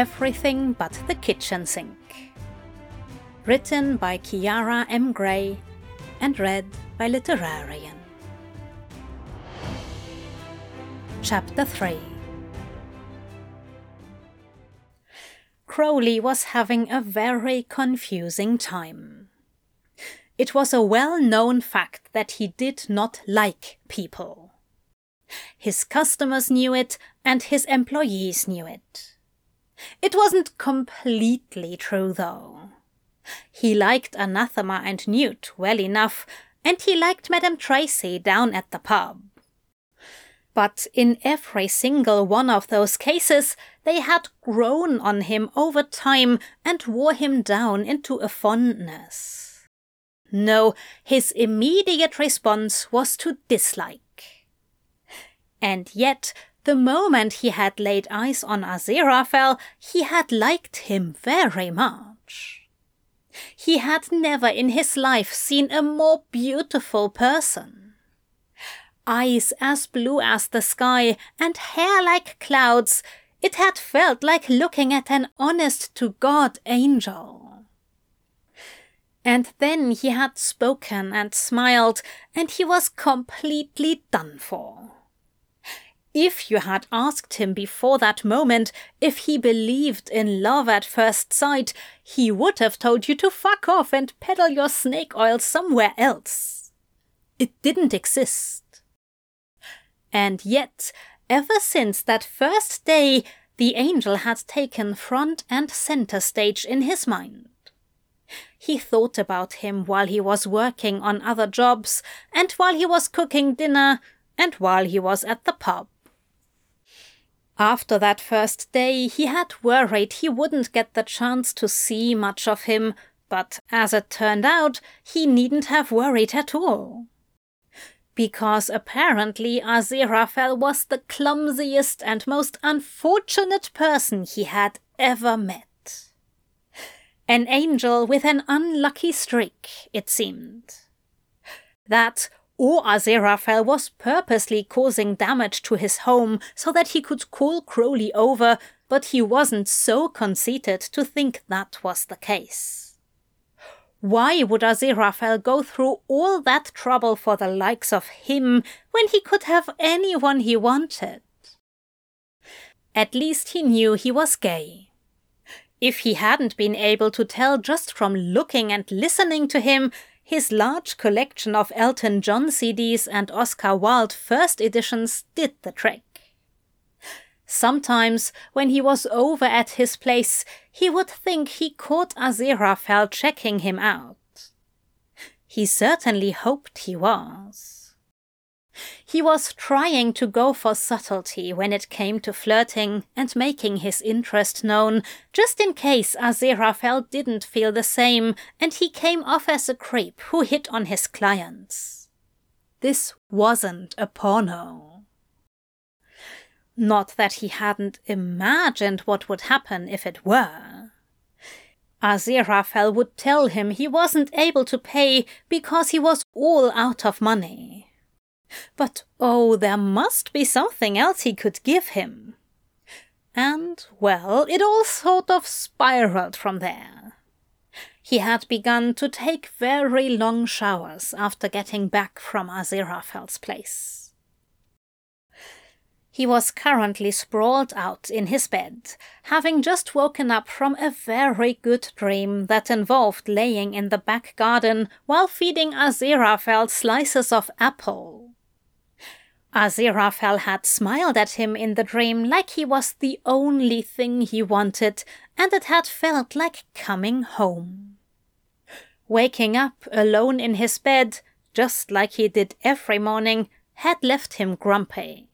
Everything But the Kitchen Sink. Written by Kiara M. Gray and read by Literarian. Chapter 3 Crowley was having a very confusing time. It was a well known fact that he did not like people. His customers knew it, and his employees knew it. It wasn't completely true, though. He liked Anathema and Newt well enough, and he liked Madame Tracy down at the pub. But in every single one of those cases, they had grown on him over time and wore him down into a fondness. No, his immediate response was to dislike. And yet, the moment he had laid eyes on Aziraphale, he had liked him very much. He had never in his life seen a more beautiful person. Eyes as blue as the sky and hair like clouds, it had felt like looking at an honest to God angel. And then he had spoken and smiled, and he was completely done for. If you had asked him before that moment if he believed in love at first sight, he would have told you to fuck off and peddle your snake oil somewhere else. It didn't exist. And yet, ever since that first day, the angel had taken front and center stage in his mind. He thought about him while he was working on other jobs, and while he was cooking dinner, and while he was at the pub. After that first day, he had worried he wouldn't get the chance to see much of him, but as it turned out, he needn't have worried at all. Because apparently Aziraphale was the clumsiest and most unfortunate person he had ever met. An angel with an unlucky streak, it seemed. That or Aziraphale was purposely causing damage to his home so that he could call Crowley over, but he wasn't so conceited to think that was the case. Why would Aziraphale go through all that trouble for the likes of him when he could have anyone he wanted? At least he knew he was gay. If he hadn't been able to tell just from looking and listening to him, his large collection of Elton John CDs and Oscar Wilde first editions did the trick. Sometimes, when he was over at his place, he would think he caught Aziraphale checking him out. He certainly hoped he was. He was trying to go for subtlety when it came to flirting and making his interest known, just in case Aziraphale didn't feel the same and he came off as a creep who hit on his clients. This wasn't a porno. Not that he hadn't imagined what would happen if it were. Aziraphale would tell him he wasn't able to pay because he was all out of money. But oh, there must be something else he could give him. And, well, it all sort of spiraled from there. He had begun to take very long showers after getting back from Aziraphale's place. He was currently sprawled out in his bed, having just woken up from a very good dream that involved laying in the back garden while feeding Aziraphale slices of apple. Aziraphale had smiled at him in the dream like he was the only thing he wanted, and it had felt like coming home. Waking up alone in his bed, just like he did every morning, had left him grumpy.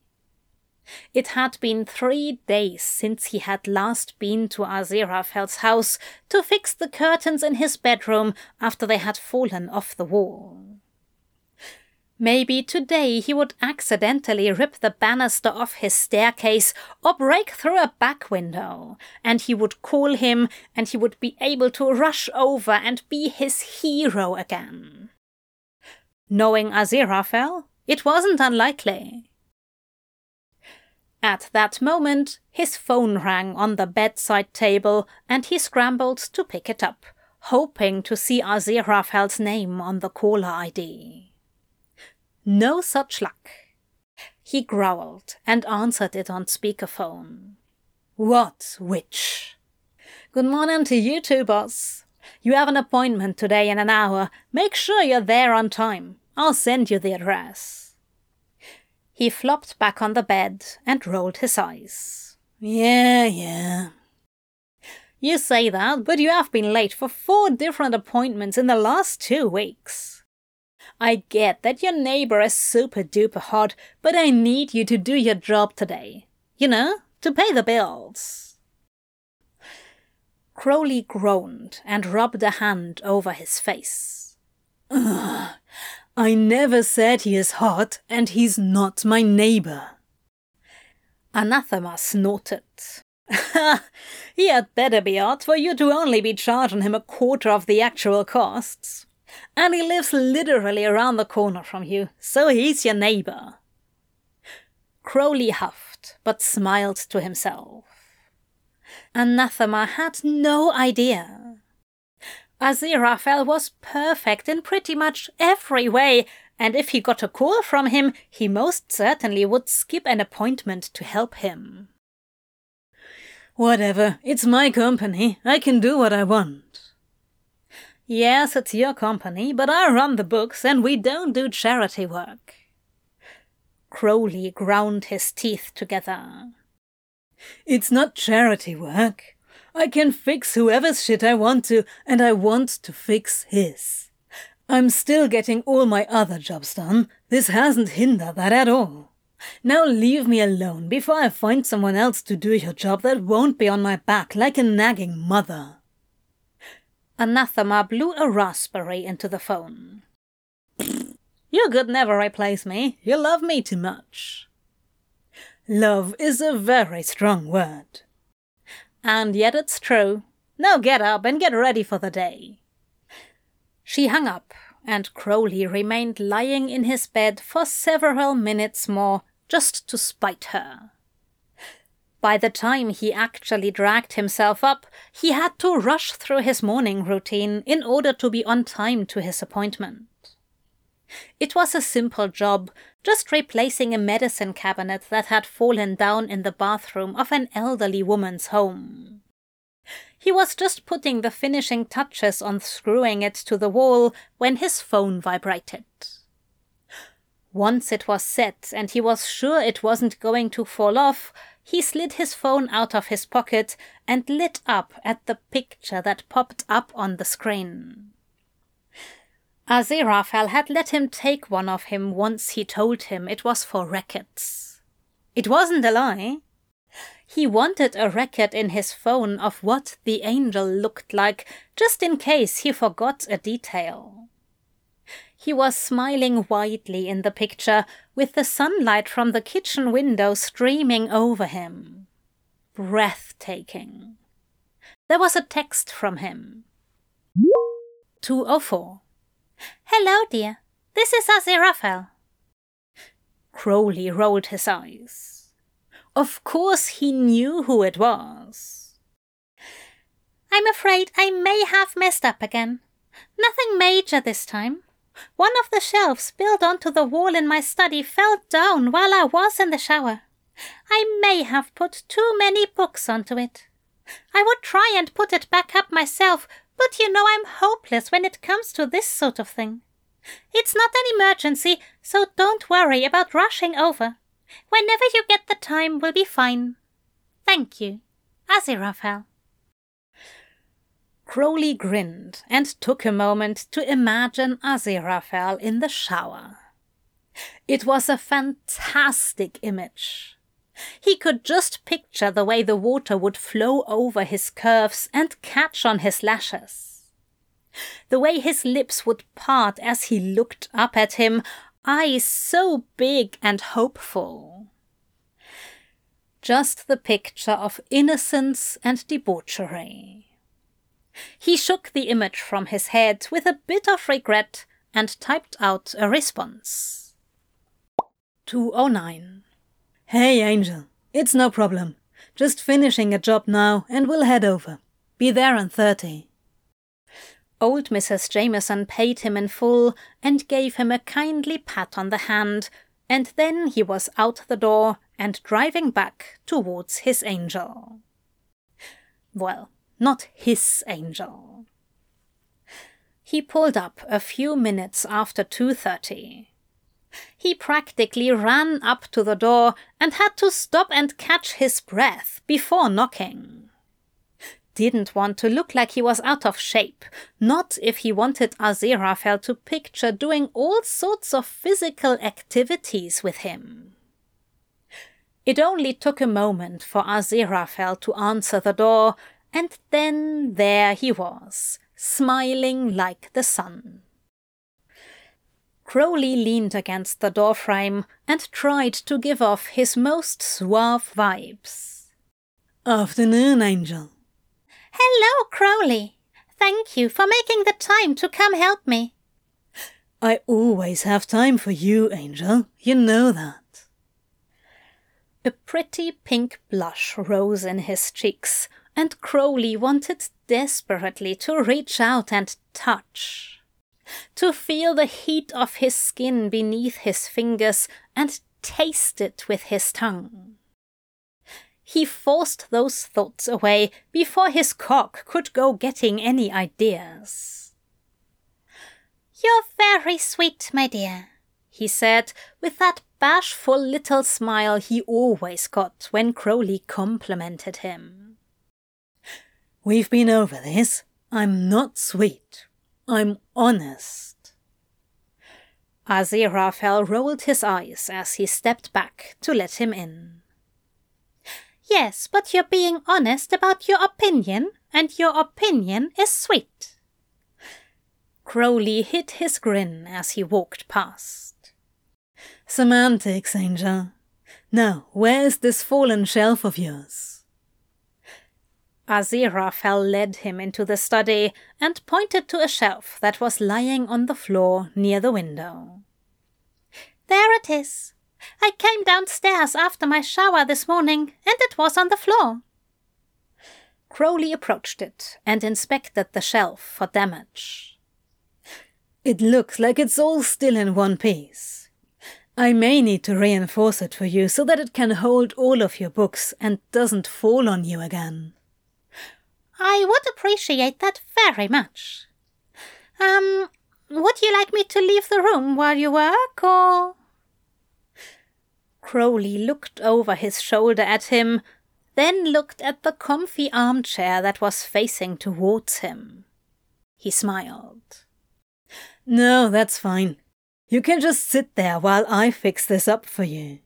It had been three days since he had last been to Aziraphale's house to fix the curtains in his bedroom after they had fallen off the wall. Maybe today he would accidentally rip the banister off his staircase or break through a back window, and he would call him, and he would be able to rush over and be his hero again. Knowing Aziraphale, it wasn't unlikely. At that moment, his phone rang on the bedside table and he scrambled to pick it up, hoping to see Aziraphale's name on the caller ID. No such luck. He growled and answered it on speakerphone. What witch? Good morning to you too, boss. You have an appointment today in an hour. Make sure you're there on time. I'll send you the address. He flopped back on the bed and rolled his eyes. Yeah, yeah. You say that, but you have been late for four different appointments in the last two weeks. I get that your neighbor is super duper hot, but I need you to do your job today. You know, to pay the bills. Crowley groaned and rubbed a hand over his face. Ugh, I never said he is hot, and he's not my neighbor. Anathema snorted. he had better be hot for you to only be charging him a quarter of the actual costs. And he lives literally around the corner from you, so he's your neighbor. Crowley huffed, but smiled to himself. Anathema had no idea. Aziraphale was perfect in pretty much every way, and if he got a call from him, he most certainly would skip an appointment to help him. Whatever, it's my company. I can do what I want. Yes, it's your company, but I run the books and we don't do charity work. Crowley ground his teeth together. It's not charity work. I can fix whoever's shit I want to, and I want to fix his. I'm still getting all my other jobs done. This hasn't hindered that at all. Now leave me alone before I find someone else to do your job that won't be on my back like a nagging mother. Anathema blew a raspberry into the phone. You could never replace me. You love me too much. Love is a very strong word. And yet it's true. Now get up and get ready for the day. She hung up, and Crowley remained lying in his bed for several minutes more just to spite her. By the time he actually dragged himself up, he had to rush through his morning routine in order to be on time to his appointment. It was a simple job, just replacing a medicine cabinet that had fallen down in the bathroom of an elderly woman's home. He was just putting the finishing touches on screwing it to the wall when his phone vibrated. Once it was set and he was sure it wasn't going to fall off, he slid his phone out of his pocket and lit up at the picture that popped up on the screen. Aziraphale had let him take one of him once he told him it was for records. It wasn't a lie. He wanted a record in his phone of what the angel looked like, just in case he forgot a detail. He was smiling widely in the picture, with the sunlight from the kitchen window streaming over him. Breathtaking. There was a text from him. 204. Hello, dear. This is Aziraphale. Crowley rolled his eyes. Of course he knew who it was. I'm afraid I may have messed up again. Nothing major this time. One of the shelves built onto the wall in my study fell down while I was in the shower. I may have put too many books onto it. I would try and put it back up myself, but you know I'm hopeless when it comes to this sort of thing. It's not an emergency, so don't worry about rushing over. Whenever you get the time, we'll be fine. Thank you. Aziraphale. Crowley grinned and took a moment to imagine Aziraphale in the shower. It was a fantastic image. He could just picture the way the water would flow over his curves and catch on his lashes. The way his lips would part as he looked up at him, eyes so big and hopeful. Just the picture of innocence and debauchery. He shook the image from his head with a bit of regret and typed out a response. 209. Hey, Angel. It's no problem. Just finishing a job now and we'll head over. Be there in 30. Old Mrs. Jameson paid him in full and gave him a kindly pat on the hand, and then he was out the door and driving back towards his angel. Well, not his angel. He pulled up a few minutes after 2:30. He practically ran up to the door and had to stop and catch his breath before knocking. Didn't want to look like he was out of shape, not if he wanted Aziraphale to picture doing all sorts of physical activities with him. It only took a moment for Aziraphale to answer the door, and then there he was, smiling like the sun. Crowley leaned against the doorframe and tried to give off his most suave vibes. Afternoon, Angel. Hello, Crowley. Thank you for making the time to come help me. I always have time for you, Angel. You know that. A pretty pink blush rose in his cheeks, and Crowley wanted desperately to reach out and touch to feel the heat of his skin beneath his fingers and taste it with his tongue. He forced those thoughts away before his cock could go getting any ideas. You're very sweet, my dear, he said with that bashful little smile he always got when Crowley complimented him. We've been over this. I'm not sweet. I'm honest. Aziraphale rolled his eyes as he stepped back to let him in. Yes, but you're being honest about your opinion, and your opinion is sweet. Crowley hid his grin as he walked past. Semantics, Angel. Now, where's this fallen shelf of yours? Aziraphale led him into the study and pointed to a shelf that was lying on the floor near the window. There it is. I came downstairs after my shower this morning, and it was on the floor. Crowley approached it and inspected the shelf for damage. It looks like it's all still in one piece. I may need to reinforce it for you so that it can hold all of your books and doesn't fall on you again. I would appreciate that very much. Um, would you like me to leave the room while you work, or? Crowley looked over his shoulder at him, then looked at the comfy armchair that was facing towards him. He smiled. No, that's fine. You can just sit there while I fix this up for you.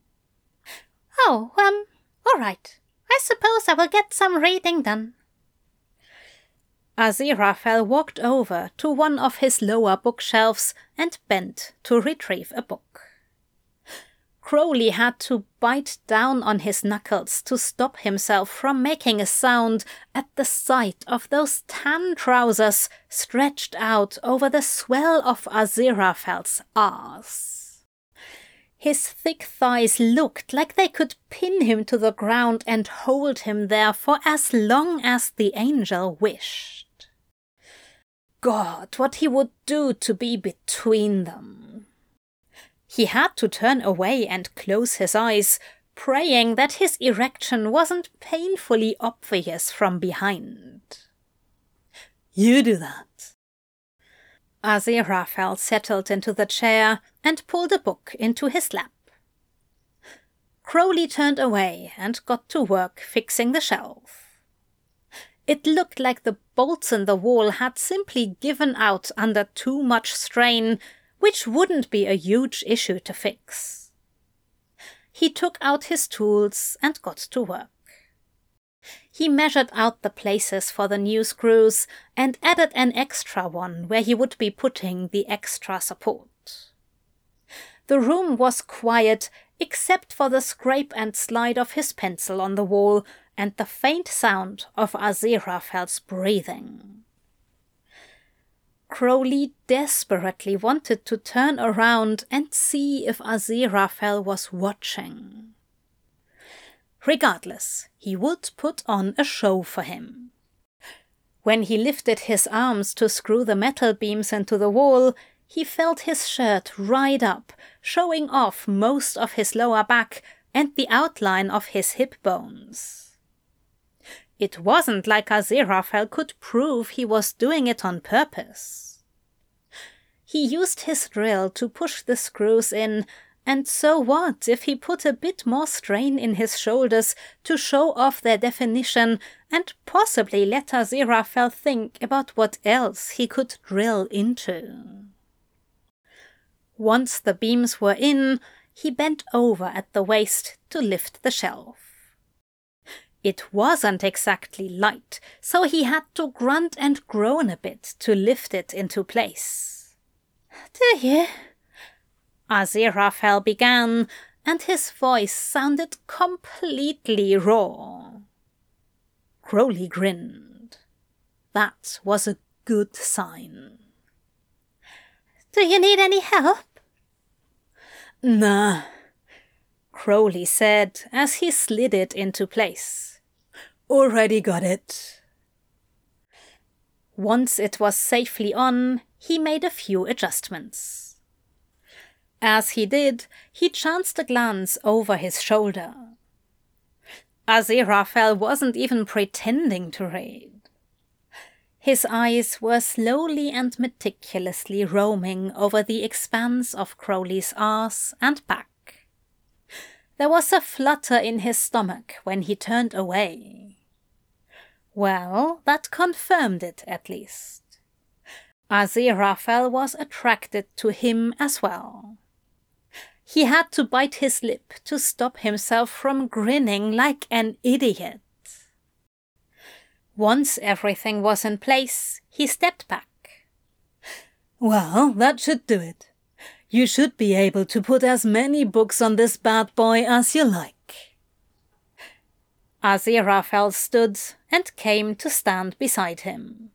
Oh, um, all right. I suppose I will get some reading done. Aziraphale walked over to one of his lower bookshelves and bent to retrieve a book. Crowley had to bite down on his knuckles to stop himself from making a sound at the sight of those tan trousers stretched out over the swell of Aziraphale's arse. His thick thighs looked like they could pin him to the ground and hold him there for as long as the angel wished. God, what he would do to be between them. He had to turn away and close his eyes, praying that his erection wasn't painfully obvious from behind. You do that. Aziraphale settled into the chair and pulled a book into his lap. Crowley turned away and got to work fixing the shelf. It looked like the bolts in the wall had simply given out under too much strain, which wouldn't be a huge issue to fix. He took out his tools and got to work. He measured out the places for the new screws and added an extra one where he would be putting the extra support. The room was quiet except for the scrape and slide of his pencil on the wall and the faint sound of Aziraphale's breathing. Crowley desperately wanted to turn around and see if Aziraphale was watching. Regardless, he would put on a show for him. When he lifted his arms to screw the metal beams into the wall, he felt his shirt ride up, showing off most of his lower back and the outline of his hip bones. It wasn't like Aziraphale could prove he was doing it on purpose. He used his drill to push the screws in and so what if he put a bit more strain in his shoulders to show off their definition and possibly let Aziraphale think about what else he could drill into? Once the beams were in, he bent over at the waist to lift the shelf. It wasn't exactly light, so he had to grunt and groan a bit to lift it into place. Do you? Aziraphale began, and his voice sounded completely raw. Crowley grinned. That was a good sign. Do you need any help? Nah, Crowley said as he slid it into place. Already got it. Once it was safely on, he made a few adjustments. As he did, he chanced a glance over his shoulder. Aziraphale wasn't even pretending to read. His eyes were slowly and meticulously roaming over the expanse of Crowley's arse and back. There was a flutter in his stomach when he turned away. Well, that confirmed it at least. Aziraphale was attracted to him as well. He had to bite his lip to stop himself from grinning like an idiot. Once everything was in place, he stepped back. Well, that should do it. You should be able to put as many books on this bad boy as you like. Aziraphale stood and came to stand beside him.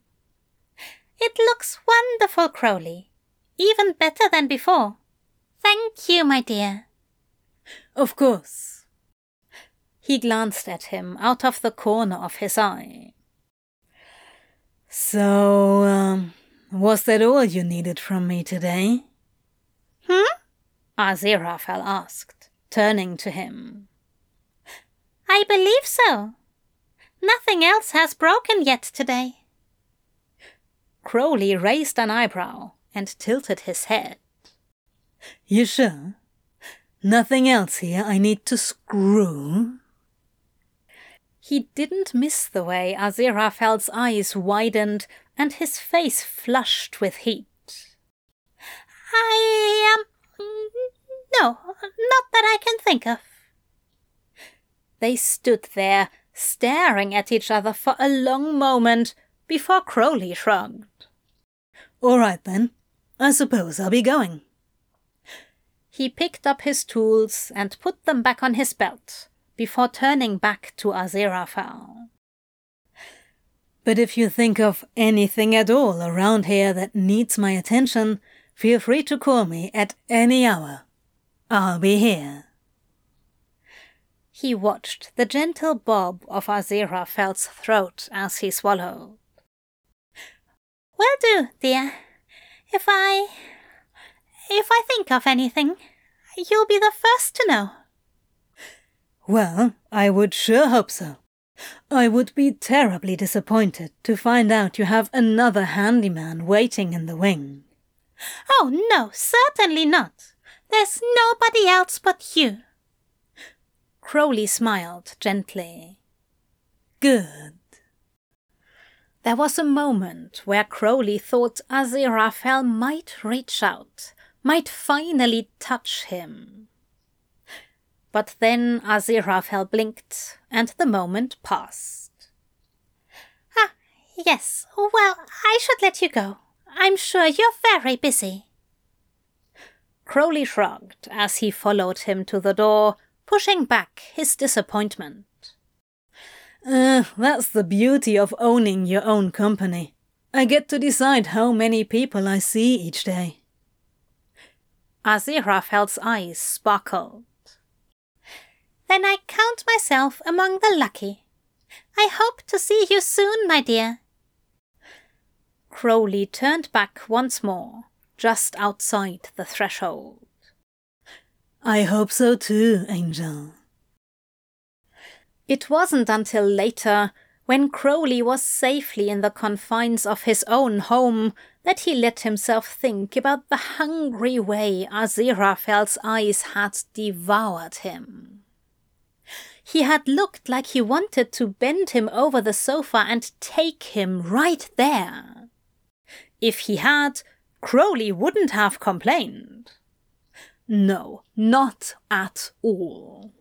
It looks wonderful, Crowley. Even better than before. Thank you, my dear. Of course. He glanced at him out of the corner of his eye. So, um, was that all you needed from me today? Hmm? Aziraphale asked, turning to him. I believe so. Nothing else has broken yet today. Crowley raised an eyebrow and tilted his head. You sure? Nothing else here I need to screw? He didn't miss the way Aziraphale's eyes widened and his face flushed with heat. I um no, not that I can think of. They stood there, staring at each other for a long moment before Crowley shrugged. All right then. I suppose I'll be going. He picked up his tools and put them back on his belt before turning back to Aziraphale. But if you think of anything at all around here that needs my attention, feel free to call me at any hour. I'll be here. He watched the gentle bob of Aziraphale's throat as he swallowed. Will do, dear. If I if I think of anything, you'll be the first to know. Well, I would sure hope so. I would be terribly disappointed to find out you have another handyman waiting in the wing. Oh, no, certainly not. There's nobody else but you. Crowley smiled gently. Good. There was a moment where Crowley thought Aziraphale might reach out, might finally touch him. But then Aziraphale blinked, and the moment passed. Ah, yes. Well, I should let you go. I'm sure you're very busy. Crowley shrugged as he followed him to the door, pushing back his disappointment. Uh, that's the beauty of owning your own company. I get to decide how many people I see each day. Aziraphale's eyes sparkled. Then I count myself among the lucky. I hope to see you soon, my dear. Crowley turned back once more, just outside the threshold. I hope so too, Angel. It wasn't until later, when Crowley was safely in the confines of his own home, that he let himself think about the hungry way Aziraphale's eyes had devoured him. He had looked like he wanted to bend him over the sofa and take him right there. If he had, Crowley wouldn't have complained. No, not at all.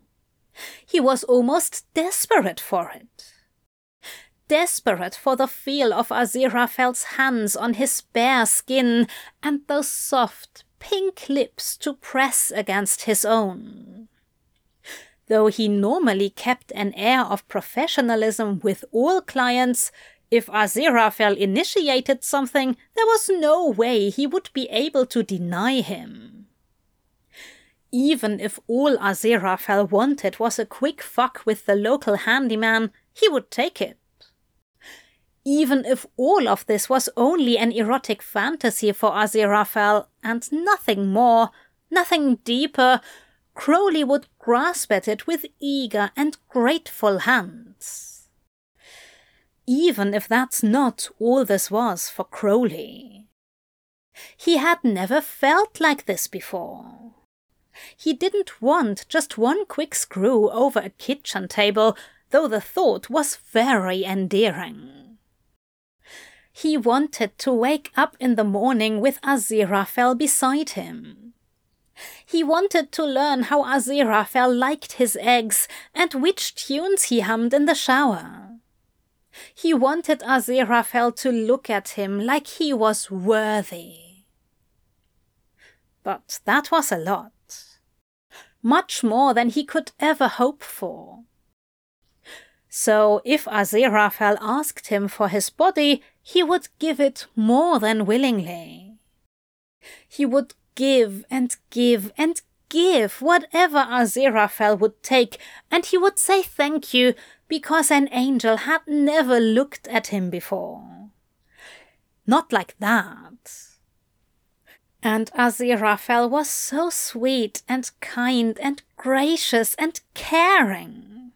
He was almost desperate for it. Desperate for the feel of Aziraphale's hands on his bare skin and those soft, pink lips to press against his own. Though he normally kept an air of professionalism with all clients, if Aziraphale initiated something, there was no way he would be able to deny him. Even if all Aziraphale wanted was a quick fuck with the local handyman, he would take it. Even if all of this was only an erotic fantasy for Aziraphale and nothing more, nothing deeper, Crowley would grasp at it with eager and grateful hands. Even if that's not all this was for Crowley. He had never felt like this before. He didn't want just one quick screw over a kitchen table, though the thought was very endearing. He wanted to wake up in the morning with Aziraphale beside him. He wanted to learn how Aziraphale liked his eggs and which tunes he hummed in the shower. He wanted Aziraphale to look at him like he was worthy. But that was a lot much more than he could ever hope for. So if Aziraphale asked him for his body, he would give it more than willingly. He would give and give and give whatever Aziraphale would take, and he would say thank you because an angel had never looked at him before. Not like that. And Aziraphale was so sweet and kind and gracious and caring.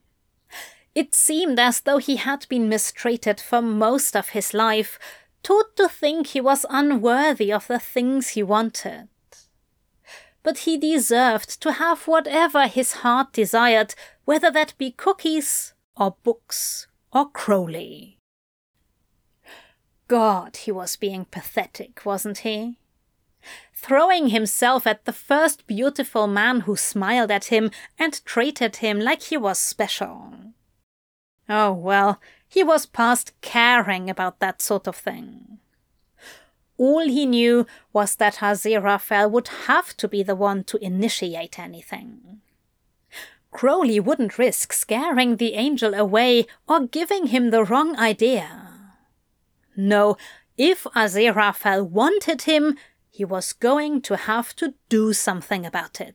It seemed as though he had been mistreated for most of his life, taught to think he was unworthy of the things he wanted. But he deserved to have whatever his heart desired, whether that be cookies or books or Crowley. God, he was being pathetic, wasn't he? Throwing himself at the first beautiful man who smiled at him and treated him like he was special. Oh well, he was past caring about that sort of thing. All he knew was that Aziraphale would have to be the one to initiate anything. Crowley wouldn't risk scaring the angel away or giving him the wrong idea. No, if Aziraphale wanted him, he was going to have to do something about it.